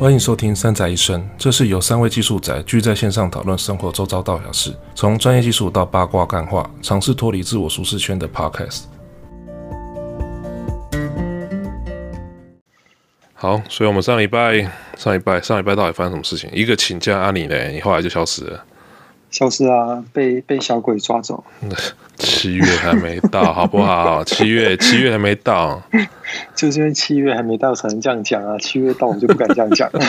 欢迎收听《三宅一生》，这是由三位技术宅聚在线上讨论生活周遭大小事，从专业技术到八卦干话，尝试脱离自我舒适圈的 Podcast。好，所以我们上礼拜、上礼拜、上礼拜到底发生什么事情？一个请假，阿你嘞，你后来就消失了。消失啊！被被小鬼抓走。七月还没到，好不好？七月七月还没到，就是因为七月还没到才能这样讲啊！七月到我就不敢这样讲了。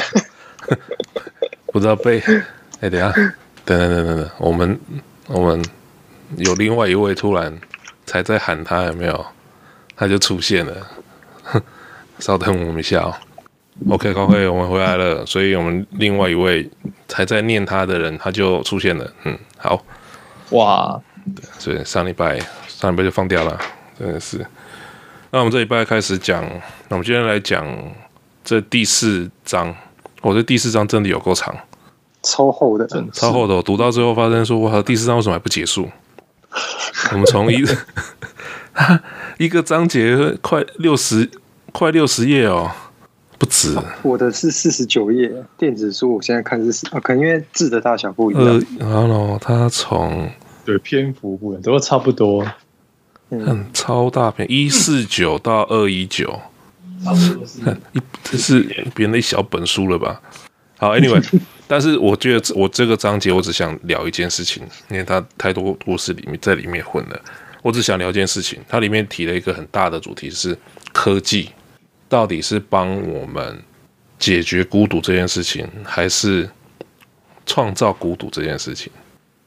不知道被哎、欸，等下，等等等等等，我们我们有另外一位突然才在喊他有没有？他就出现了。稍等我们一下哦。OK，高辉，我们回来了。所以我们另外一位还在念他的人，他就出现了。嗯，好，哇，对，所以上礼拜上礼拜就放掉了，真的是。那我们这礼拜开始讲，那我们今天来讲这第四章。我、哦、这第四章真的有够长，超厚的，超厚的。我读到最后发现说，哇，第四章为什么还不结束？我们从一 一个章节快六十，快六十页哦。不止，我的是四十九页电子书，我现在看是啊，可能因为字的大小不一样。呃，然后它从对篇幅不一样都差不多，嗯，超大篇，一四九到二一九，差不多是 一这是别人的一小本书了吧？好，Anyway，但是我觉得我这个章节我只想聊一件事情，因为它太多故事里面在里面混了，我只想聊一件事情，它里面提了一个很大的主题是科技。到底是帮我们解决孤独这件事情，还是创造孤独这件事情？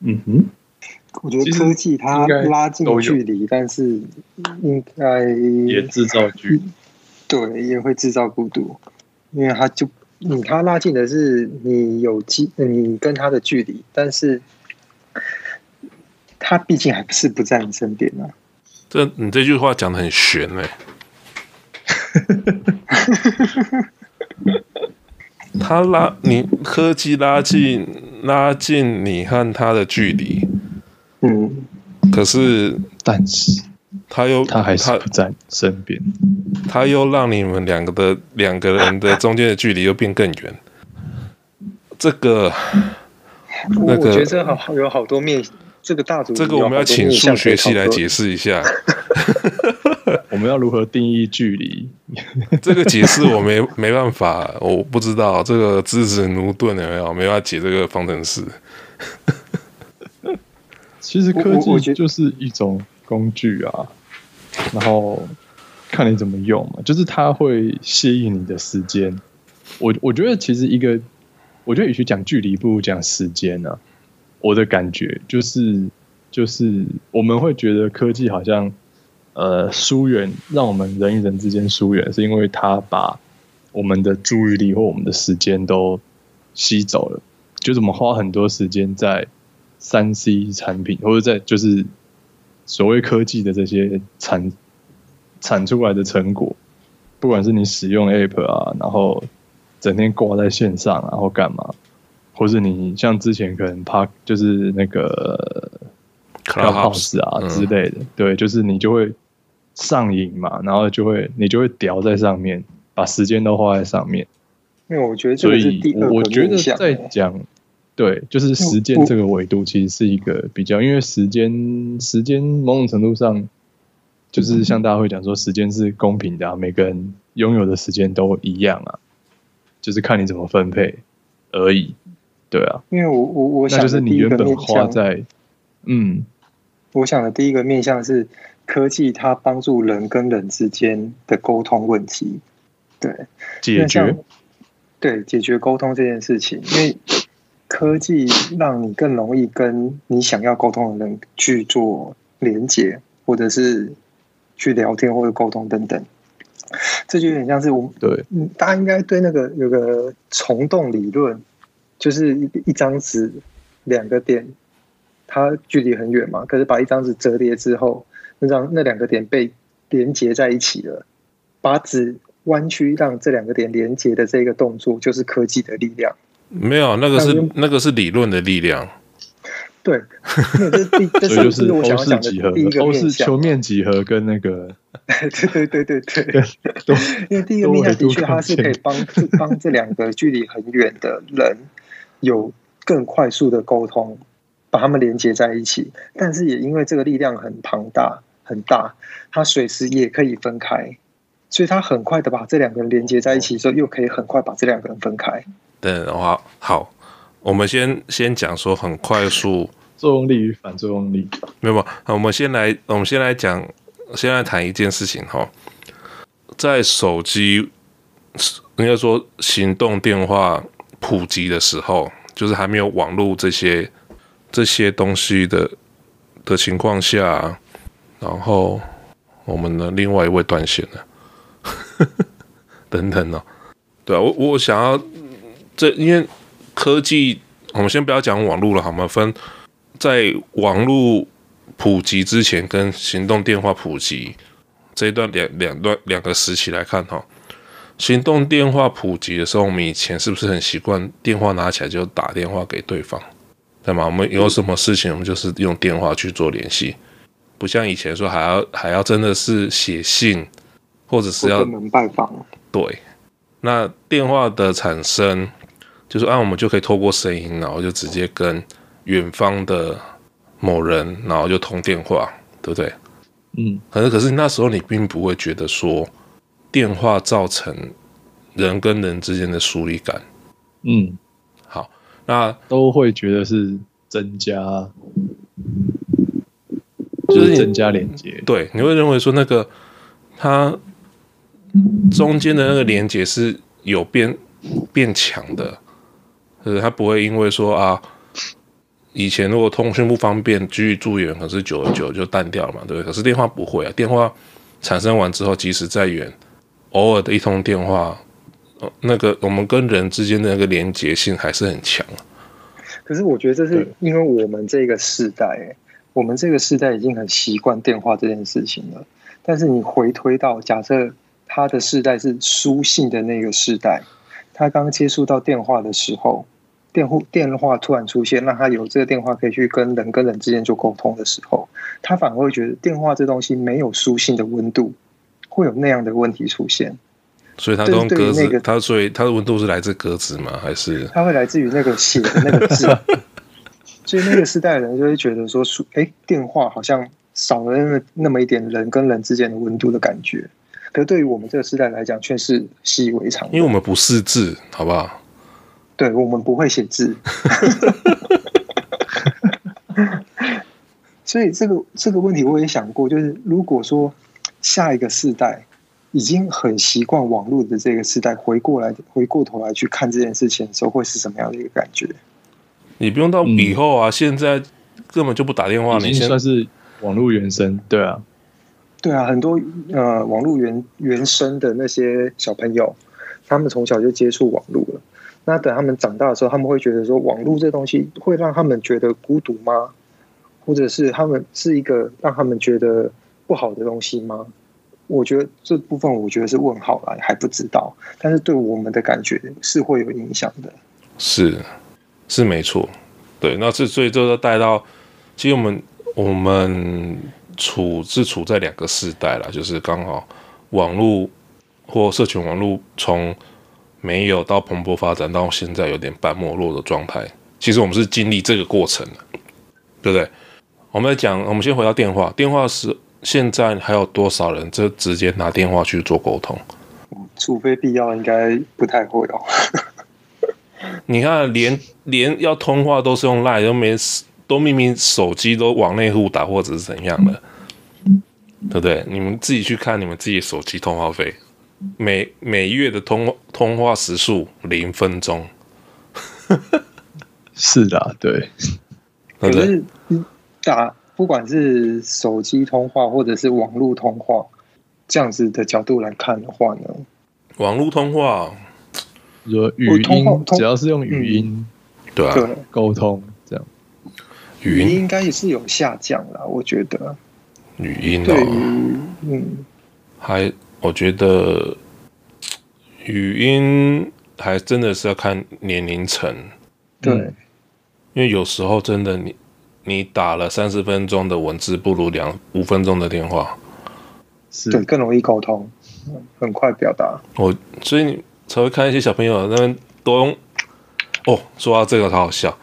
嗯哼，我觉得科技它拉近距离，但是应该也制造距离，对，也会制造孤独，因为它就你它拉近的是你有距，你跟他的距离，但是他毕竟还不是不在你身边啊。这你这句话讲的很玄哎、欸。他拉你科技拉近拉近你和他的距离，嗯，可是但是他又他还是不在身边，他又让你们两个的两个人的中间的距离又变更远。这个，那个，我觉得这好有好多面，这个大组，这个我们要请数学系来解释一下。我们要如何定义距离？这个解释我没没办法，我不知道这个支持牛顿有没有没办法解这个方程式。其实科技就是一种工具啊，然后看你怎么用嘛，就是它会吸引你的时间。我我觉得其实一个，我觉得与其讲距离，不如讲时间呢、啊。我的感觉就是，就是我们会觉得科技好像。呃，疏远让我们人与人之间疏远，是因为他把我们的注意力或我们的时间都吸走了。就是我们花很多时间在三 C 产品，或者在就是所谓科技的这些产产出来的成果，不管是你使用 App 啊，然后整天挂在线上，然后干嘛，或是你像之前可能怕就是那个 Clubhouse 啊之类的，对，就是你就会。上瘾嘛，然后就会你就会掉在上面，把时间都花在上面。因为我觉得这个是第二个面向，所以我觉得在讲，对，就是时间这个维度其实是一个比较，因为时间时间某种程度上，就是像大家会讲说，时间是公平的啊，每个人拥有的时间都一样啊，就是看你怎么分配而已。对啊，因为我我我想，那就是你原本花在，嗯，我想的第一个面向是。科技它帮助人跟人之间的沟通问题，对，解决，对，解决沟通这件事情，因为科技让你更容易跟你想要沟通的人去做连接，或者是去聊天或者沟通等等，这就有点像是我们对，大家应该对那个有个虫洞理论，就是一一张纸两个点，它距离很远嘛，可是把一张纸折叠之后。让那两个点被连接在一起了，把纸弯曲，让这两个点连接的这个动作，就是科技的力量。没有，那个是那个是理论的力量。对，这第这是 就是我想要讲的第一个面向，球面几何跟那个，对对对对对，因为第一个面向的确它是可以帮帮这两个距离很远的人有更快速的沟通，把他们连接在一起。但是也因为这个力量很庞大很大，它随时也可以分开，所以它很快的把这两个人连接在一起之后，又可以很快把这两个人分开。对的话，好。我们先先讲说很快速 作用力与反作用力，没有吧？我们先来，我们先来讲，先来谈一件事情哈，在手机应该说行动电话普及的时候，就是还没有网络这些这些东西的的情况下，然后我们的另外一位断线了，等等哦，对啊，我我想要这因为。科技，我们先不要讲网络了，好吗？分在网络普及之前跟行动电话普及这一段两两段两个时期来看哈。行动电话普及的时候，我们以前是不是很习惯电话拿起来就打电话给对方，对吗？我们有什么事情，我们就是用电话去做联系，不像以前说还要还要真的是写信，或者是要登门拜访。对，那电话的产生。就是啊，我们就可以透过声音，然后就直接跟远方的某人，然后就通电话，对不对？嗯。可是，可是那时候你并不会觉得说电话造成人跟人之间的疏离感。嗯。好，那都会觉得是增加，就是增加连接。对，你会认为说那个它中间的那个连接是有变变强的。就是它不会因为说啊，以前如果通讯不方便，继续住远，可是久而久就淡掉了嘛，对不对？可是电话不会啊，电话产生完之后，即使再远，偶尔的一通电话，那个我们跟人之间的那个连结性还是很强啊。可是我觉得这是因为我们这个世代，我们这个世代已经很习惯电话这件事情了。但是你回推到假设他的世代是书信的那个世代，他刚接触到电话的时候。电话电话突然出现，让他有这个电话可以去跟人跟人之间做沟通的时候，他反而会觉得电话这东西没有书信的温度，会有那样的问题出现。所以它都用格子，它所以它的温度是来自格子吗？还是它会来自于那个写的那个字？所以那个时代的人就会觉得说，书哎，电话好像少了那么那么一点人跟人之间的温度的感觉。可是对于我们这个时代来讲，却是习以为常，因为我们不识字，好不好？对，我们不会写字，所以这个这个问题我也想过，就是如果说下一个世代已经很习惯网络的这个时代，回过来回过头来去看这件事情的时候，会是什么样的一个感觉？你不用到以后啊，嗯、现在根本就不打电话，你算是网络原生，对啊，对啊，很多呃网络原原生的那些小朋友，他们从小就接触网络了。那等他们长大的时候，他们会觉得说，网络这东西会让他们觉得孤独吗？或者是他们是一个让他们觉得不好的东西吗？我觉得这部分我觉得是问号了，还不知道。但是对我们的感觉是会有影响的。是，是没错。对，那这所以这就带到，其实我们我们处是处在两个世代了，就是刚好网络或社群网络从。没有到蓬勃发展，到现在有点半没落的状态。其实我们是经历这个过程的，对不对？我们来讲，我们先回到电话。电话是现在还有多少人就直接拿电话去做沟通？除非必要，应该不太会哦。你看连，连连要通话都是用 Line，都没都明明手机都往内互打，或者是怎样的，对不对？你们自己去看你们自己手机通话费。每每月的通通话时数零分钟，是的，对。可是打不管是手机通话或者是网络通话，这样子的角度来看的话呢，网络通话，说语音只要是用语音，对啊，沟通这样，语音。应该也是有下降了，我觉得。语音哦，对，嗯，还。我觉得语音还真的是要看年龄层，对，因为有时候真的你你打了三十分钟的文字，不如两五分钟的电话，是对更容易沟通，很快表达。我所以你才会看一些小朋友那边都用。哦，说到这个，好好笑。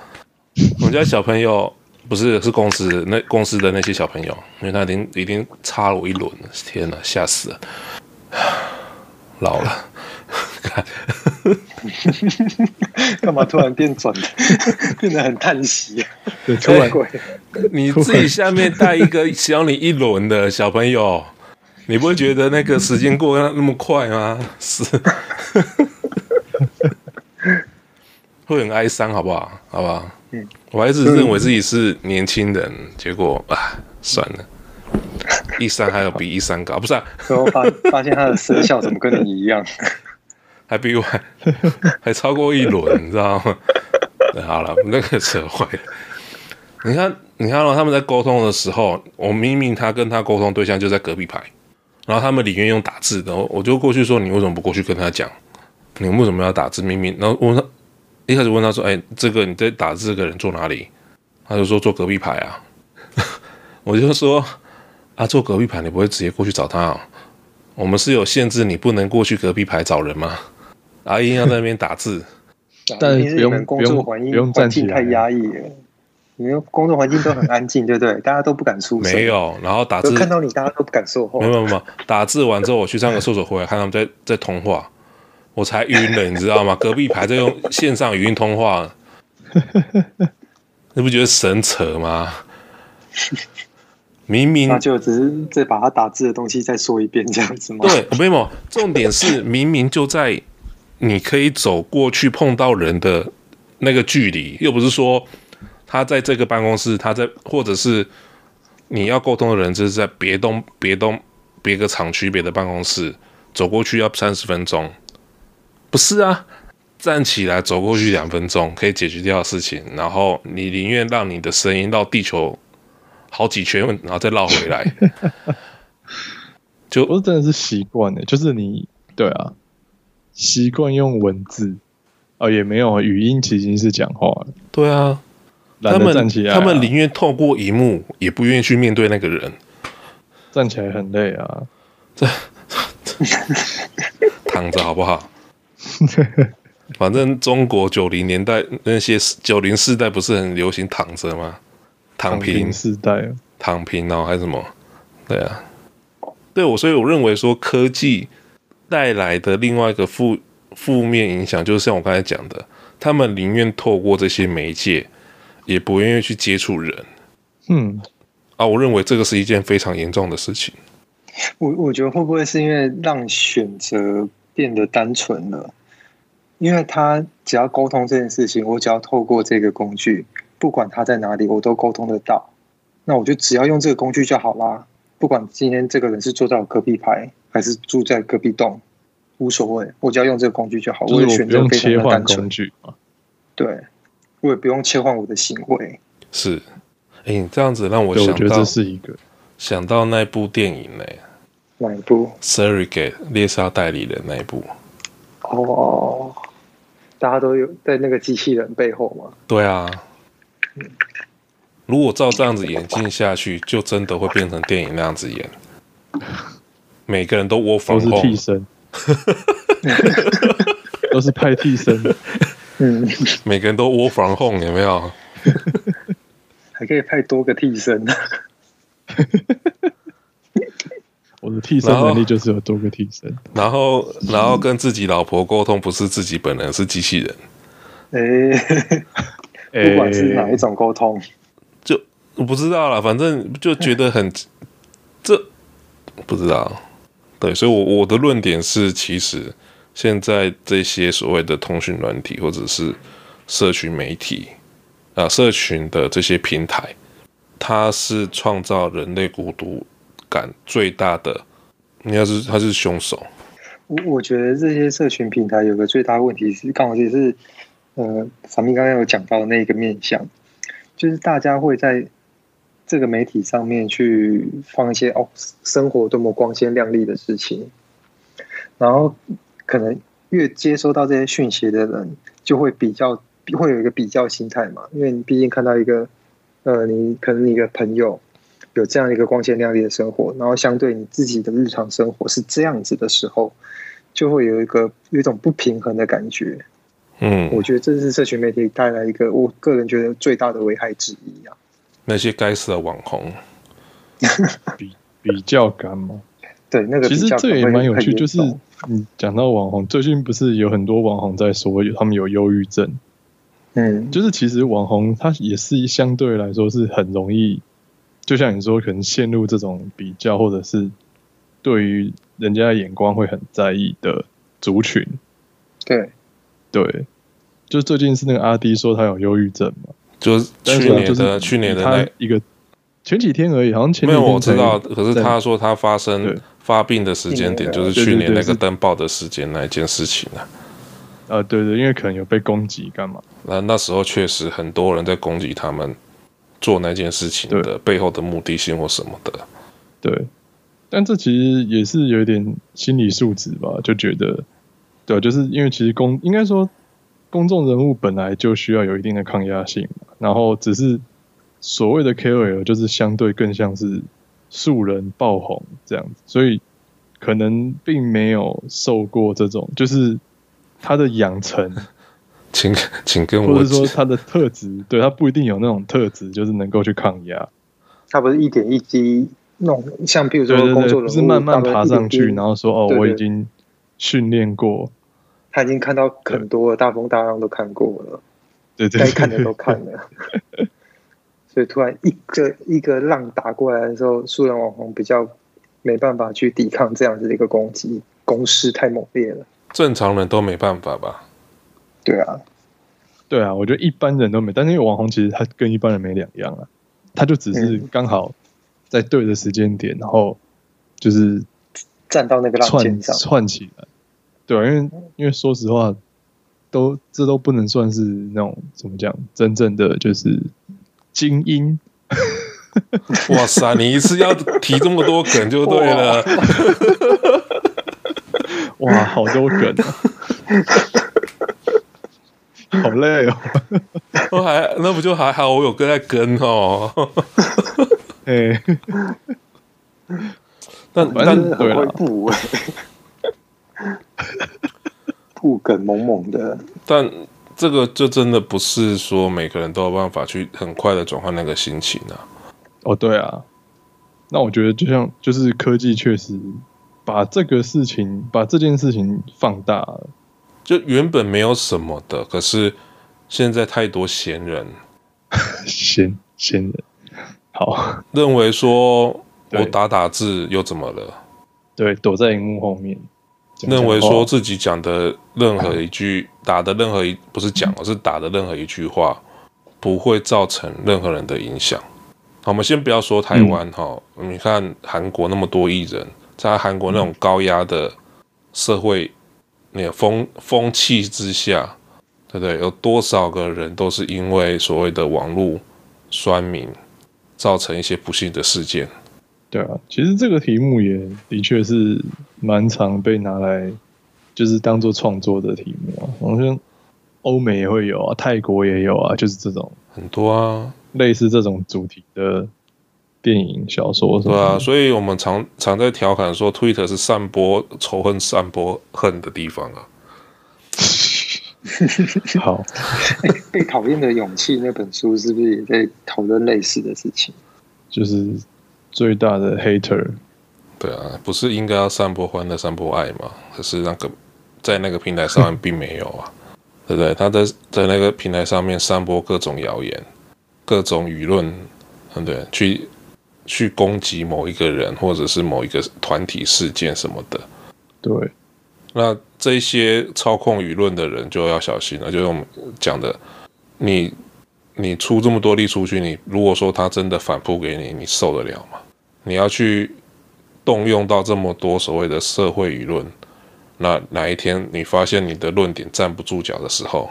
我们家小朋友不是是公司那公司的那些小朋友，因为他已经已经差了我一轮了，天哪，吓死了，老了。看，干嘛突然变转的，变得很叹息啊？对，突然鬼，你自己下面带一个小你一轮的小朋友，你不会觉得那个时间过得那么快吗？是，会很哀伤，好不好？好不好？嗯，我还一直认为自己是年轻人，结果啊，算了，一三还有比一三高，不是、啊？然后发发现他的声效怎么跟你一样？还比我 还，超过一轮，你知道吗？好了，那个扯坏了。你看，你看到他们在沟通的时候，我明明他跟他沟通对象就在隔壁排，然后他们里面用打字的，我就过去说：“你为什么不过去跟他讲？你为什么要打字？明明……”然后问他，一开始问他说：“哎，这个你在打字，这个人坐哪里？”他就说：“坐隔壁排啊。”我就说：“啊，坐隔壁排，你不会直接过去找他啊？我们是有限制，你不能过去隔壁排找人吗？”阿英要在那边打字，但是你们工作环境环境太压抑了，你们工作环境都很安静，对不对？大家都不敢出声。没有，然后打字看到你，大家都不敢说话。没有没有，打字完之后，我去上个厕所回来，看他们在在通话，我才晕了，你知道吗？隔壁排在用线上语音通话，你不觉得神扯吗？明明那就只是再把他打字的东西再说一遍，这样子吗？对，没有，重点是明明就在。你可以走过去碰到人的那个距离，又不是说他在这个办公室，他在或者是你要沟通的人，就是在别栋别栋别个厂区别的办公室，走过去要三十分钟，不是啊？站起来走过去两分钟可以解决掉的事情，然后你宁愿让你的声音绕地球好几圈，然后再绕回来，就 我真的是习惯了，就是你对啊。习惯用文字，哦，也没有语音，其实是讲话。对啊，他们站起来，他们宁愿透过荧幕，也不愿意去面对那个人。站起来很累啊，这 躺着好不好？反正中国九零年代那些九零世代不是很流行躺着吗？躺平世代，躺平哦，还是什么？对啊，对我，所以我认为说科技。带来的另外一个负负面影响，就是像我刚才讲的，他们宁愿透过这些媒介，也不愿意去接触人。嗯，啊，我认为这个是一件非常严重的事情。我我觉得会不会是因为让选择变得单纯了？因为他只要沟通这件事情，我只要透过这个工具，不管他在哪里，我都沟通得到。那我就只要用这个工具就好啦。不管今天这个人是坐在我隔壁排。还是住在隔壁栋，无所谓，我只要用这个工具就好。我也选择非常的单纯。对，我也不用切换我的行为。是，哎、欸，这样子让我想到，我觉得这是一个想到那部电影呢。哪一部？Surrogate 猎杀代理人那一部。哦，大家都有在那个机器人背后吗？对啊。如果照这样子演进下去，就真的会变成电影那样子演。每个人都 work from home，都是替身，都是派替身的。嗯，每个人都 work from home，有没有？还可以派多个替身。我的替身能力就是有多个替身。然后，然后跟自己老婆沟通，不是自己本人，是机器人。哎，不管是哪一种沟通，就我不知道了。反正就觉得很 这不知道。对，所以我，我我的论点是，其实现在这些所谓的通讯软体或者是社群媒体啊，社群的这些平台，它是创造人类孤独感最大的，应该是它是凶手。我我觉得这些社群平台有个最大问题是，刚好也是呃，咱们刚刚有讲到那个面向，就是大家会在。这个媒体上面去放一些哦，生活多么光鲜亮丽的事情，然后可能越接收到这些讯息的人，就会比较会有一个比较心态嘛，因为你毕竟看到一个呃，你可能你的朋友有这样一个光鲜亮丽的生活，然后相对你自己的日常生活是这样子的时候，就会有一个有一种不平衡的感觉。嗯，我觉得这是社群媒体带来一个我个人觉得最大的危害之一啊。那些该死的网红，比比较感吗？对，那个其实这也蛮有趣，就是你讲到网红，最近不是有很多网红在说他们有忧郁症。嗯，就是其实网红他也是相对来说是很容易，就像你说，可能陷入这种比较，或者是对于人家的眼光会很在意的族群。对，对，就最近是那个阿迪说他有忧郁症嘛，就是去年的去年的那一个前几天而已，好像前没有我知道，可是他说他发生发病的时间点就是去年那个登报的时间那一件事情啊。啊，对对，因为可能有被攻击，干嘛？那那时候确实很多人在攻击他们做那件事情的背后的目的性或什么的。对，但这其实也是有一点心理素质吧，就觉得，对，就是因为其实公应该说公众人物本来就需要有一定的抗压性，然后只是所谓的 KOL 就是相对更像是素人爆红这样子，所以可能并没有受过这种就是。他的养成，请请跟我，或者说他的特质，对他不一定有那种特质，就是能够去抗压。他不是一点一滴弄，像比如说工作人不是慢慢爬上去，然后说哦，我已经训练过，他已经看到很多大风大浪都看过了，对对，该看的都看了，所以突然一个一个浪打过来的时候，素人网红比较没办法去抵抗这样子的一个攻击，攻势太猛烈了。正常人都没办法吧？对啊，对啊，我觉得一般人都没，但是因为网红其实他跟一般人没两样啊，他就只是刚好在对的时间点，然后就是站到那个浪尖上窜起来。对啊，因为因为说实话，都这都不能算是那种怎么讲，真正的就是精英。哇塞，你一次要提这么多梗就对了。哇，好多梗啊！好累哦。我还那不就还好，我有跟在跟哦。哎，但但很会补哎，补梗猛猛的。但这个就真的不是说每个人都有办法去很快的转换那个心情啊。哦，对啊。那我觉得就像就是科技确实。把这个事情，把这件事情放大了，就原本没有什么的，可是现在太多闲人，闲闲人，好，认为说我打打字又怎么了？对，躲在荧幕后面，认为说自己讲的任何一句，打的任何一不是讲，而是打的任何一句话，不会造成任何人的影响。好，我们先不要说台湾哈，嗯，你看韩国那么多艺人。在韩国那种高压的社会那个风风气之下，对不对？有多少个人都是因为所谓的网络酸民造成一些不幸的事件？对啊，其实这个题目也的确是蛮常被拿来就是当做创作的题目啊，好像欧美也会有啊，泰国也有啊，就是这种很多啊，类似这种主题的。电影、小说，对啊，所以我们常常在调侃说，Twitter 是散播仇恨、散播恨的地方啊。好，被讨厌的勇气那本书是不是也在讨论类似的事情？就是最大的 hater。对啊，不是应该要散播欢乐、散播爱吗？可是那个在那个平台上面并没有啊，对不对？他在在那个平台上面散播各种谣言、各种舆论，对不对？去。去攻击某一个人，或者是某一个团体事件什么的，对。那这些操控舆论的人就要小心了。就是我们讲的，你你出这么多力出去，你如果说他真的反扑给你，你受得了吗？你要去动用到这么多所谓的社会舆论，那哪一天你发现你的论点站不住脚的时候，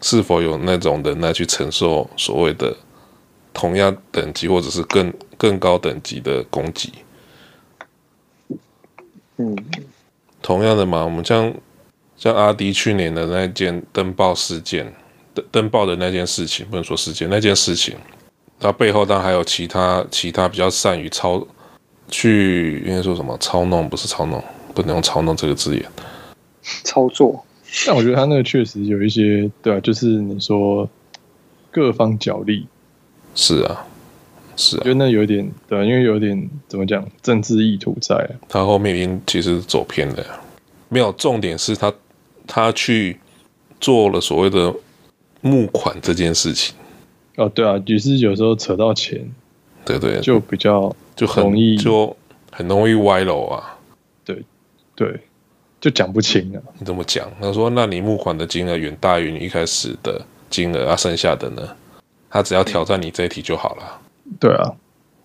是否有那种人来去承受所谓的同样等级或者是更更高等级的攻击，嗯，同样的嘛，我们像像阿迪去年的那件登报事件，登登报的那件事情，不能说事件，那件事情，那背后当然还有其他其他比较善于操去应该说什么操弄，不是操弄，不能用操弄这个字眼，操作。但我觉得他那个确实有一些，对啊，就是你说各方角力，是啊，是啊，我觉得那有点对啊，因为有点怎么讲，政治意图在啊。他后面已经其实走偏了，没有重点是他他去做了所谓的募款这件事情。哦，对啊，于是有时候扯到钱，对对，就比较就很容易就很容易歪楼啊。对对。就讲不清啊！你怎么讲？他说：“那你募款的金额远大于你一开始的金额，啊，剩下的呢？他只要挑战你这一题就好了。”对啊，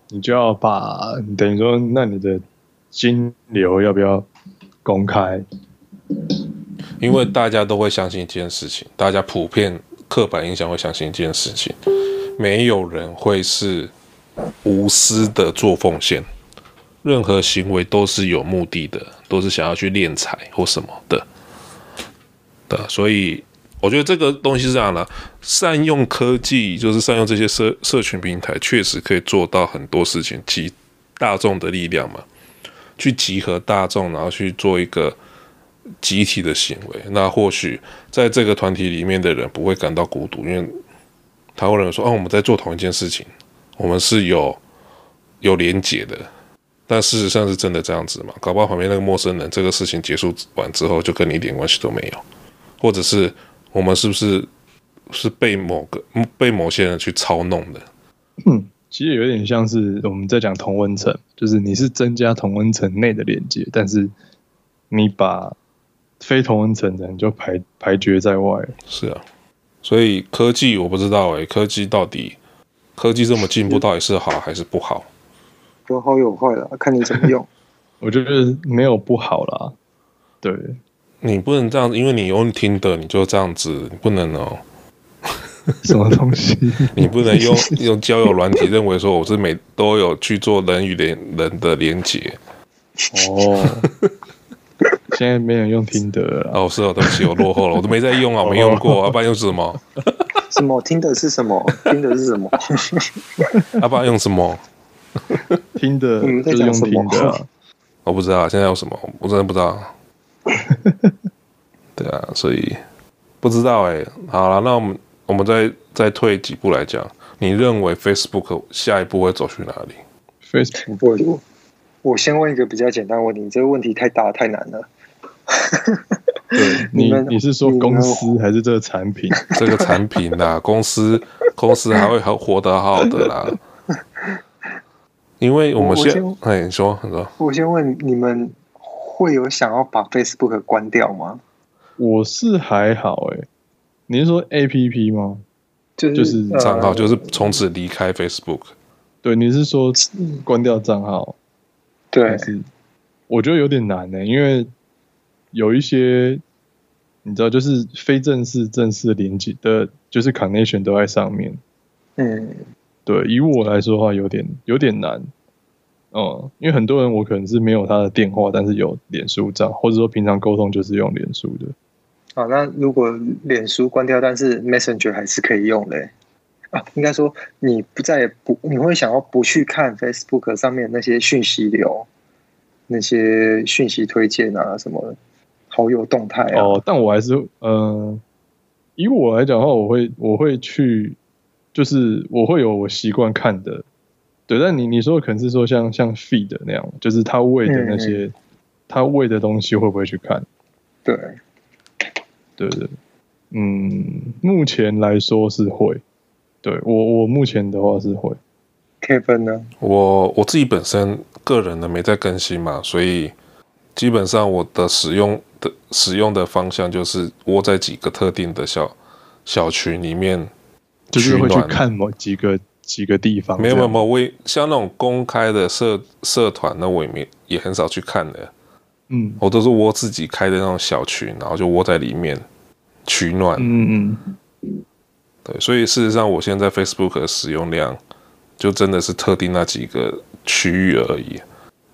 你就要把等于说，那你的金流要不要公开？因为大家都会相信一件事情，大家普遍刻板印象会相信一件事情，没有人会是无私的做奉献。任何行为都是有目的的，都是想要去敛财或什么的，对，所以我觉得这个东西是这样的，善用科技，就是善用这些社社群平台，确实可以做到很多事情，集大众的力量嘛，去集合大众，然后去做一个集体的行为。那或许在这个团体里面的人不会感到孤独，因为他会认为说，哦，我们在做同一件事情，我们是有有连结的。但事实上是真的这样子吗？搞不好旁边那个陌生人，这个事情结束完之后，就跟你一点关系都没有，或者是我们是不是是被某个被某些人去操弄的？嗯，其实有点像是我们在讲同温层，就是你是增加同温层内的连接，但是你把非同温层的人就排排绝在外。是啊，所以科技我不知道哎、欸，科技到底科技这么进步，到底是好还是不好？有好有坏啦，看你怎么用。我觉得没有不好啦。对，你不能这样子，因为你用听的，你就这样子，你不能哦、喔。什么东西？你不能用用交友软体认为说我是每都有去做人与人人的连结。哦。现在没人用听的了。哦，是哦，对不起，我落后了，我都没在用啊，我没用过，阿爸用什么？什么？听的是什么？听的是什么？阿爸用什么？听的就是用听的、啊，我不知道现在用什么，我真的不知道。对啊，所以不知道哎、欸。好了，那我们我们再再退几步来讲，你认为 Facebook 下一步会走去哪里？Facebook，我先问一个比较简单的问题，你这个问题太大太难了。对 你，你是说公司还是这个产品？这个产品啦，公司公司还会还活得好好的啦。因为我们先，哎，你说，你说，我先问你们，会有想要把 Facebook 关掉吗？我是还好，哎，你是说 APP 吗？就是就是账号，就是从此离开 Facebook。对，你是说关掉账号？对，是，我觉得有点难呢，因为有一些你知道，就是非正式、正式连接的，就是 connection 都在上面。嗯。对，以我来说的话，有点有点难，嗯，因为很多人我可能是没有他的电话，但是有脸书账，或者说平常沟通就是用脸书的。啊，那如果脸书关掉，但是 Messenger 还是可以用的。啊，应该说你不再不，你会想要不去看 Facebook 上面那些讯息流，那些讯息推荐啊，什么好友动态啊。哦，但我还是，嗯、呃，以我来讲的话，我会我会去。就是我会有我习惯看的，对，但你你说的可能是说像像 feed 那样，就是他喂的那些，他喂的东西会不会去看？对，对对，嗯，目前来说是会，对我我目前的话是会。Kevin 呢？我我自己本身个人呢没在更新嘛，所以基本上我的使用的使用的方向就是窝在几个特定的小小群里面。就是会去看某几个几个地方，没有没有没有，我像那种公开的社社团，那我也没也很少去看的。嗯，我都是窝自己开的那种小群，然后就窝在里面取暖。嗯嗯，对，所以事实上，我现在 Facebook 的使用量就真的是特定那几个区域而已。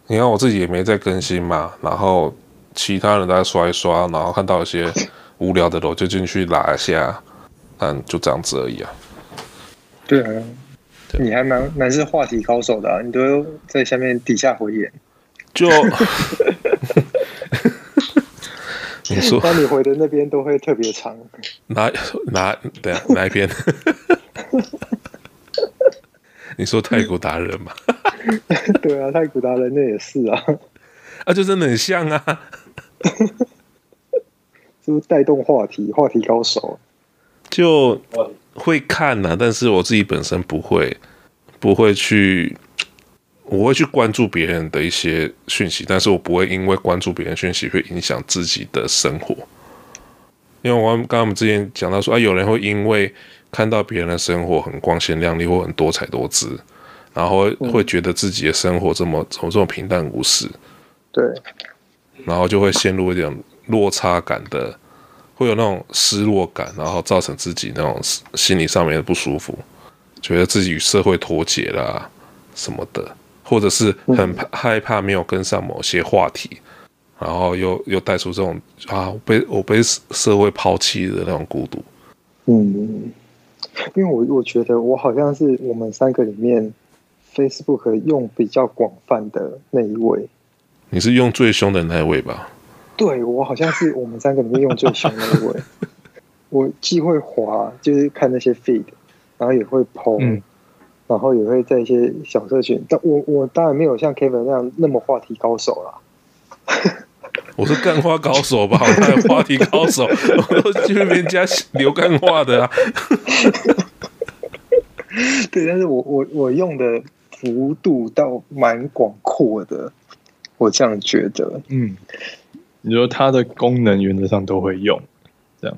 你看我自己也没在更新嘛，然后其他人在刷一刷，然后看到一些无聊的，我就进去拉一下，但就这样子而已啊。对啊，你还蛮蛮是话题高手的啊，你都在下面底下回言，就 你说，那你回的那边都会特别长，哪 哪对啊，哪一边？你说泰国达人嘛？对啊，泰国达人那也是啊，啊，就真的很像啊，是不是带动话题？话题高手就会看呐、啊，但是我自己本身不会，不会去，我会去关注别人的一些讯息，但是我不会因为关注别人讯息会影响自己的生活，因为我刚刚我们之前讲到说啊，有人会因为看到别人的生活很光鲜亮丽或很多彩多姿，然后会觉得自己的生活这么怎么这么平淡无事，对，然后就会陷入一点落差感的，会有那种失落感，然后造成自己那种心理上面的不舒服，觉得自己与社会脱节啦什么的，或者是很害怕没有跟上某些话题，然后又又带出这种啊被我被社会抛弃的那种孤独，嗯。因为我我觉得我好像是我们三个里面 Facebook 用比较广泛的那一位。你是用最凶的那一位吧？对，我好像是我们三个里面用最凶的那一位。我既会滑，就是看那些 feed，然后也会 po，、嗯、然后也会在一些小社群。但我我当然没有像 Kevin 那样那么话题高手啦。我 是干花高手吧，我还有话题高手，我都去别人家留干话的啊。对，但是我我我用的幅度倒蛮广阔的，我这样觉得。嗯，你说它的功能原则上都会用，这样。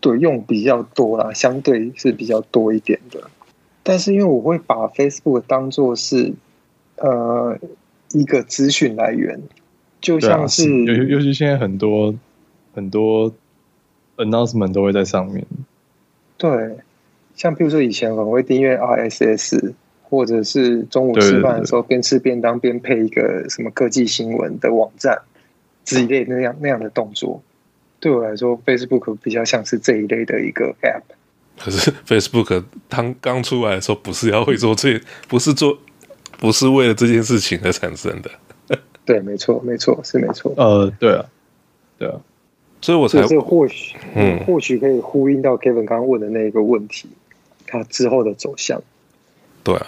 对，用比较多啦，相对是比较多一点的。但是因为我会把 Facebook 当做是呃一个资讯来源。就像是，尤、啊、尤其现在很多很多 announcement 都会在上面。对，像比如说以前我会订阅 RSS，或者是中午吃饭的时候边吃便当边配一个什么科技新闻的网站之类那样那样的动作。对我来说，Facebook 比较像是这一类的一个 app。可是 Facebook 刚刚出来的时候，不是要会做这，不是做，不是为了这件事情而产生的。对，没错，没错，是没错。呃，对啊，对啊，所以我才这或许，嗯，或许可以呼应到 Kevin 刚刚问的那个问题，他之后的走向。对啊，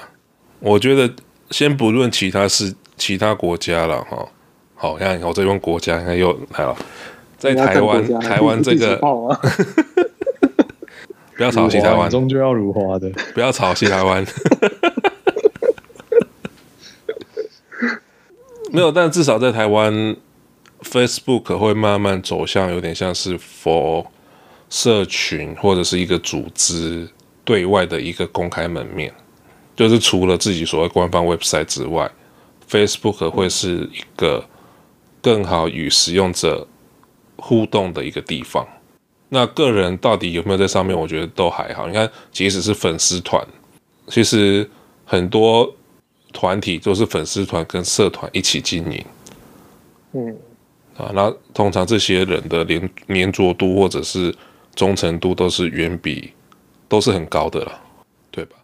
我觉得先不论其他是其他国家了哈，好，像我这边国家应该又来了，在台湾，台湾这个，不要吵西台湾，终究要如花的，不要吵西台湾。没有，但至少在台湾，Facebook 会慢慢走向有点像是 for 社群或者是一个组织对外的一个公开门面，就是除了自己所谓官方 website 之外，Facebook 会是一个更好与使用者互动的一个地方。那个人到底有没有在上面，我觉得都还好。你看，即使是粉丝团，其实很多。团体都是粉丝团跟社团一起经营，嗯，啊，那通常这些人的连粘着度或者是忠诚度都是远比都是很高的了，对吧？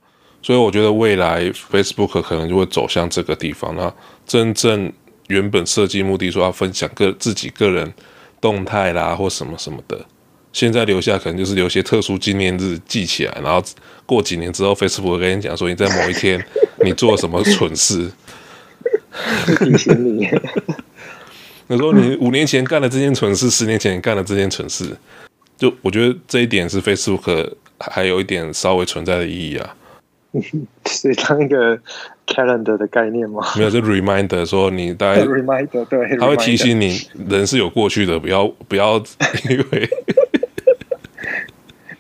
所以我觉得未来 Facebook 可能就会走向这个地方。那真正原本设计目的说要分享个自己个人动态啦或什么什么的。现在留下可能就是留些特殊纪念日记起来，然后过几年之后，Facebook 会跟你讲说你在某一天你做了什么蠢事，提醒你。你说你五年前干了这件蠢事，十年前干了这件蠢事，就我觉得这一点是 Facebook 还有一点稍微存在的意义啊。是当一个 calendar 的概念吗？没有，就 reminder 说你大概 reminder 对，他会提醒你人是有过去的，不要不要 因为。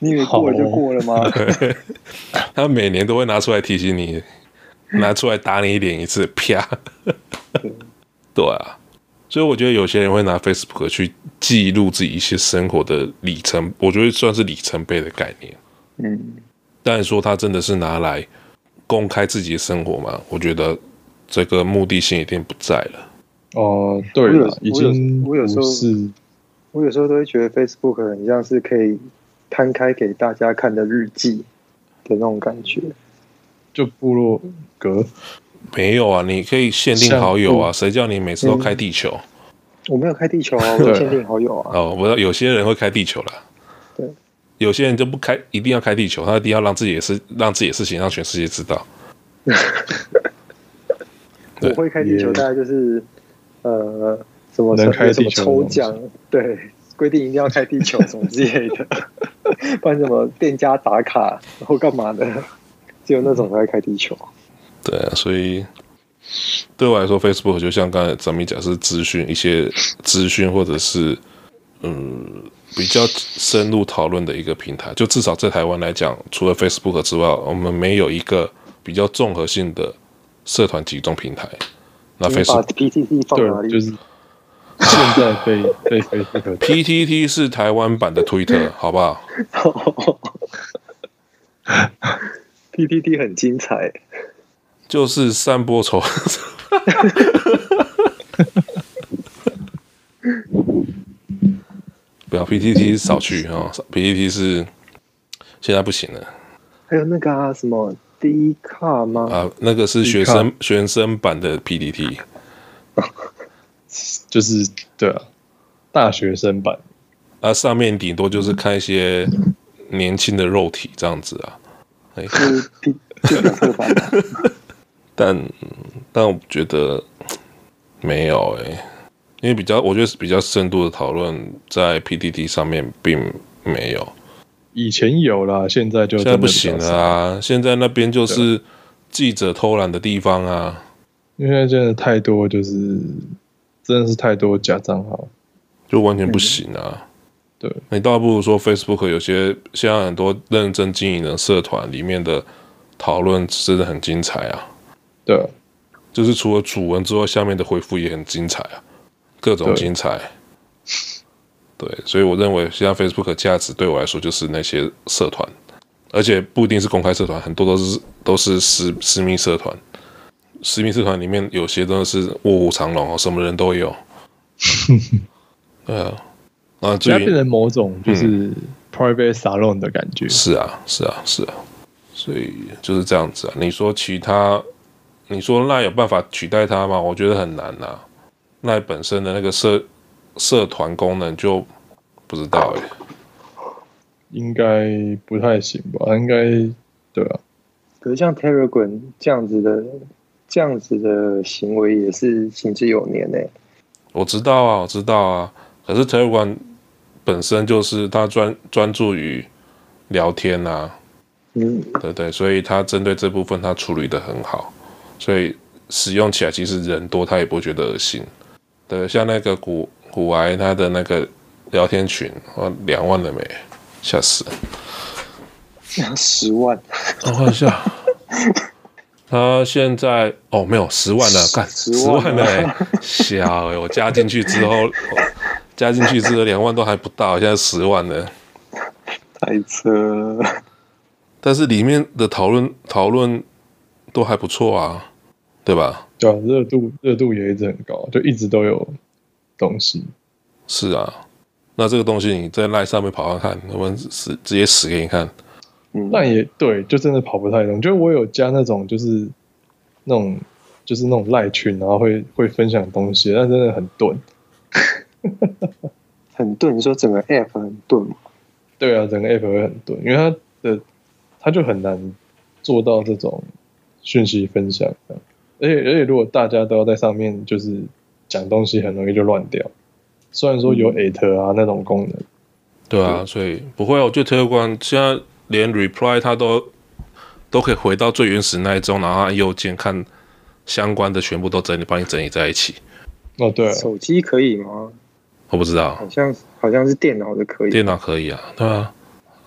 你以为过了就过了吗？他每年都会拿出来提醒你，拿出来打你一脸一次，啪！对啊，所以我觉得有些人会拿 Facebook 去记录自己一些生活的里程，我觉得算是里程碑的概念。嗯，但说他真的是拿来公开自己的生活吗？我觉得这个目的性已经不在了。哦，对了，已经我有时候是，我有时候都会觉得 Facebook 很像是可以。摊开给大家看的日记的那种感觉，就部落格？没有啊？你可以限定好友啊，谁叫你每次都开地球？嗯、我没有开地球啊，我限定好友啊。哦，我知道有些人会开地球啦。对，有些人就不开，一定要开地球，他一定要让自己的事，让自己的事情让全世界知道。我会开地球，大概就是呃，什么什么抽奖，对，规定一定要开地球什么之类的，不然什么店家打卡然后干嘛的，只有那种才会开地球。对啊，所以对我来说，Facebook 就像刚才咱们讲，是资讯一些资讯或者是嗯比较深入讨论的一个平台。就至少在台湾来讲，除了 Facebook 之外，我们没有一个比较综合性的。社团集中平台，那 Facebook 哪里？就是现在被被 Facebook PTT 是台湾版的 Twitter，好不好？PTT 很精彩，就是散播仇。不要 PTT 少去啊！PTT 是现在不行了。还有那个啊，什么？D 卡吗？啊，那个是学生学生版的 PTT，就是对啊，大学生版。啊，上面顶多就是看一些年轻的肉体这样子啊。但但我觉得没有哎、欸，因为比较我觉得是比较深度的讨论在 PDD 上面并没有。以前有啦，现在就现在不行了啊！现在那边就是记者偷懒的地方啊，因为真的太多，就是真的是太多假账号，就完全不行啊。嗯、对，你倒不如说 Facebook 有些现在很多认真经营的社团里面的讨论真的很精彩啊。对，就是除了主文之外，下面的回复也很精彩啊，各种精彩。对，所以我认为现在 Facebook 的价值对我来说就是那些社团，而且不一定是公开社团，很多都是都是私私密社团。私密社团里面有些真的是卧虎藏龙哦，什么人都有。对啊，啊，就变成某种就是 private salon 的感觉。嗯、是啊，是啊，是啊，所以就是这样子啊。你说其他，你说那有办法取代它吗？我觉得很难呐、啊。那本身的那个社。社团功能就不知道哎，应该不太行吧？应该对啊。可是像 Telegram 这样子的这样子的行为也是行之有年呢。我知道啊，我知道啊。可是 Telegram 本身就是它专专注于聊天啊，嗯，对对，所以它针对这部分它处理的很好，所以使用起来其实人多他也不会觉得恶心。对，像那个古。古癌他的那个聊天群，哇，两万了没？吓死了！十万？我看一下，他现在哦，没有十万了，干十万了哎，小哎，我加进去之后，加进去之后两万都还不到，现在十万了，太扯了。但是里面的讨论讨论都还不错啊，对吧？对啊，热度热度也一直很高，就一直都有。东西是啊，那这个东西你在赖上面跑跑看，我们死直接死给你看。那也对，就真的跑不太动。就我有加那种，就是那种，就是那种赖群，然后会会分享东西，但真的很钝，很钝。你说整个 app 很钝吗？对啊，整个 app 会很钝，因为它的它就很难做到这种讯息分享。而且而且，如果大家都要在上面，就是。讲东西很容易就乱掉，虽然说有 at 啊那种功能，对啊，所以不会哦。就 Telegram 现在连 reply 它都都可以回到最原始那一种，然后按右键看相关的全部都整理，帮你整理在一起。哦，对，手机可以吗？我不知道，好像好像是电脑的可以，电脑可以啊，对啊。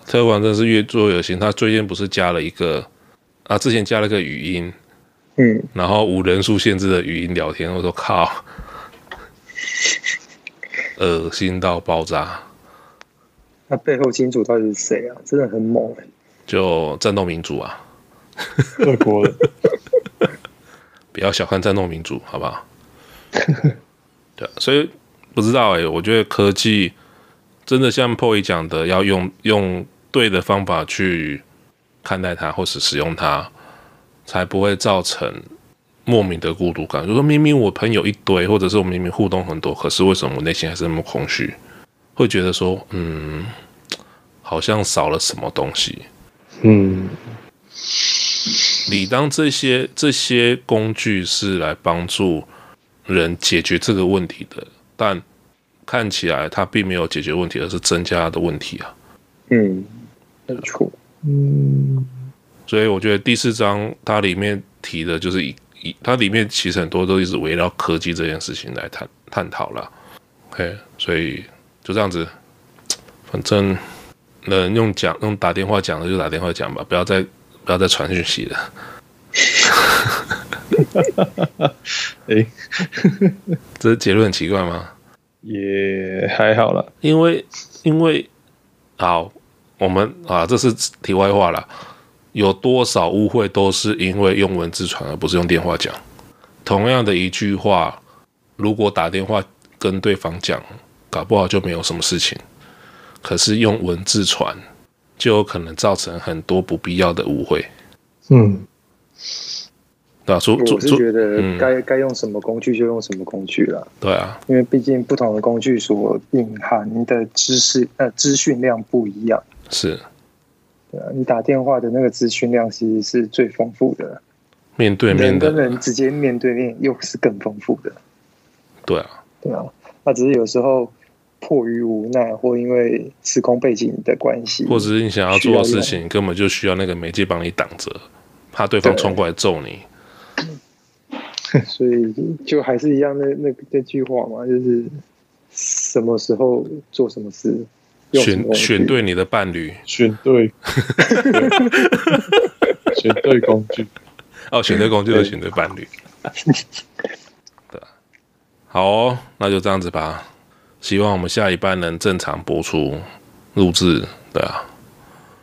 Telegram 真是越做越新，它最近不是加了一个啊，之前加了个语音，嗯，然后无人数限制的语音聊天，我说靠。恶心到爆炸！那背后金主到底是谁啊？真的很猛！就战斗民族啊，俄国的，不要小看战斗民族，好不好？对，所以不知道哎、欸，我觉得科技真的像 POY 讲的，要用用对的方法去看待它，或是使用它，才不会造成莫名的孤独感。就说明明我朋友一堆，或者是我明明互动很多，可是为什么我内心还是那么空虚？会觉得说，嗯，好像少了什么东西。嗯，理当这些这些工具是来帮助人解决这个问题的，但看起来它并没有解决问题，而是增加的问题啊。嗯，没错。嗯，所以我觉得第四章它里面提的就是一一它里面其实很多都一直围绕科技这件事情来探探讨了。OK，所以。就这样子，反正能用讲用打电话讲的就打电话讲吧，不要再不要再传讯息了。哎，这结论很奇怪吗？也还好了，因为因为好，我们啊，这是题外话了。有多少误会都是因为用文字传，而不是用电话讲。同样的一句话，如果打电话跟对方讲。搞不好就没有什么事情，可是用文字传，就有可能造成很多不必要的误会。嗯，对啊，说我是觉得该该用什么工具就用什么工具了。对啊，因为毕竟不同的工具所隐含的知识呃资讯量不一样。是，对啊，你打电话的那个资讯量其实是最丰富的，面对面的人跟人直接面对面又是更丰富的。对啊，对啊，那只是有时候。迫于无奈，或因为时空背景的关系，或者是你想要做的事情，根本就需要那个媒介帮你挡着，怕对方冲过来揍你。所以就还是一样的那那那句话嘛，就是什么时候做什么事，选选对你的伴侣，选对，选对工具。哦，选对工具就选对伴侣。对，好哦，那就这样子吧。希望我们下一班能正常播出录制，对啊，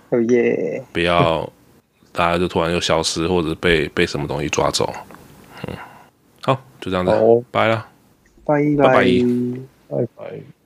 哦耶！不要 大家就突然又消失，或者被被什么东西抓走。嗯，好，就这样子，拜了，拜拜。拜拜。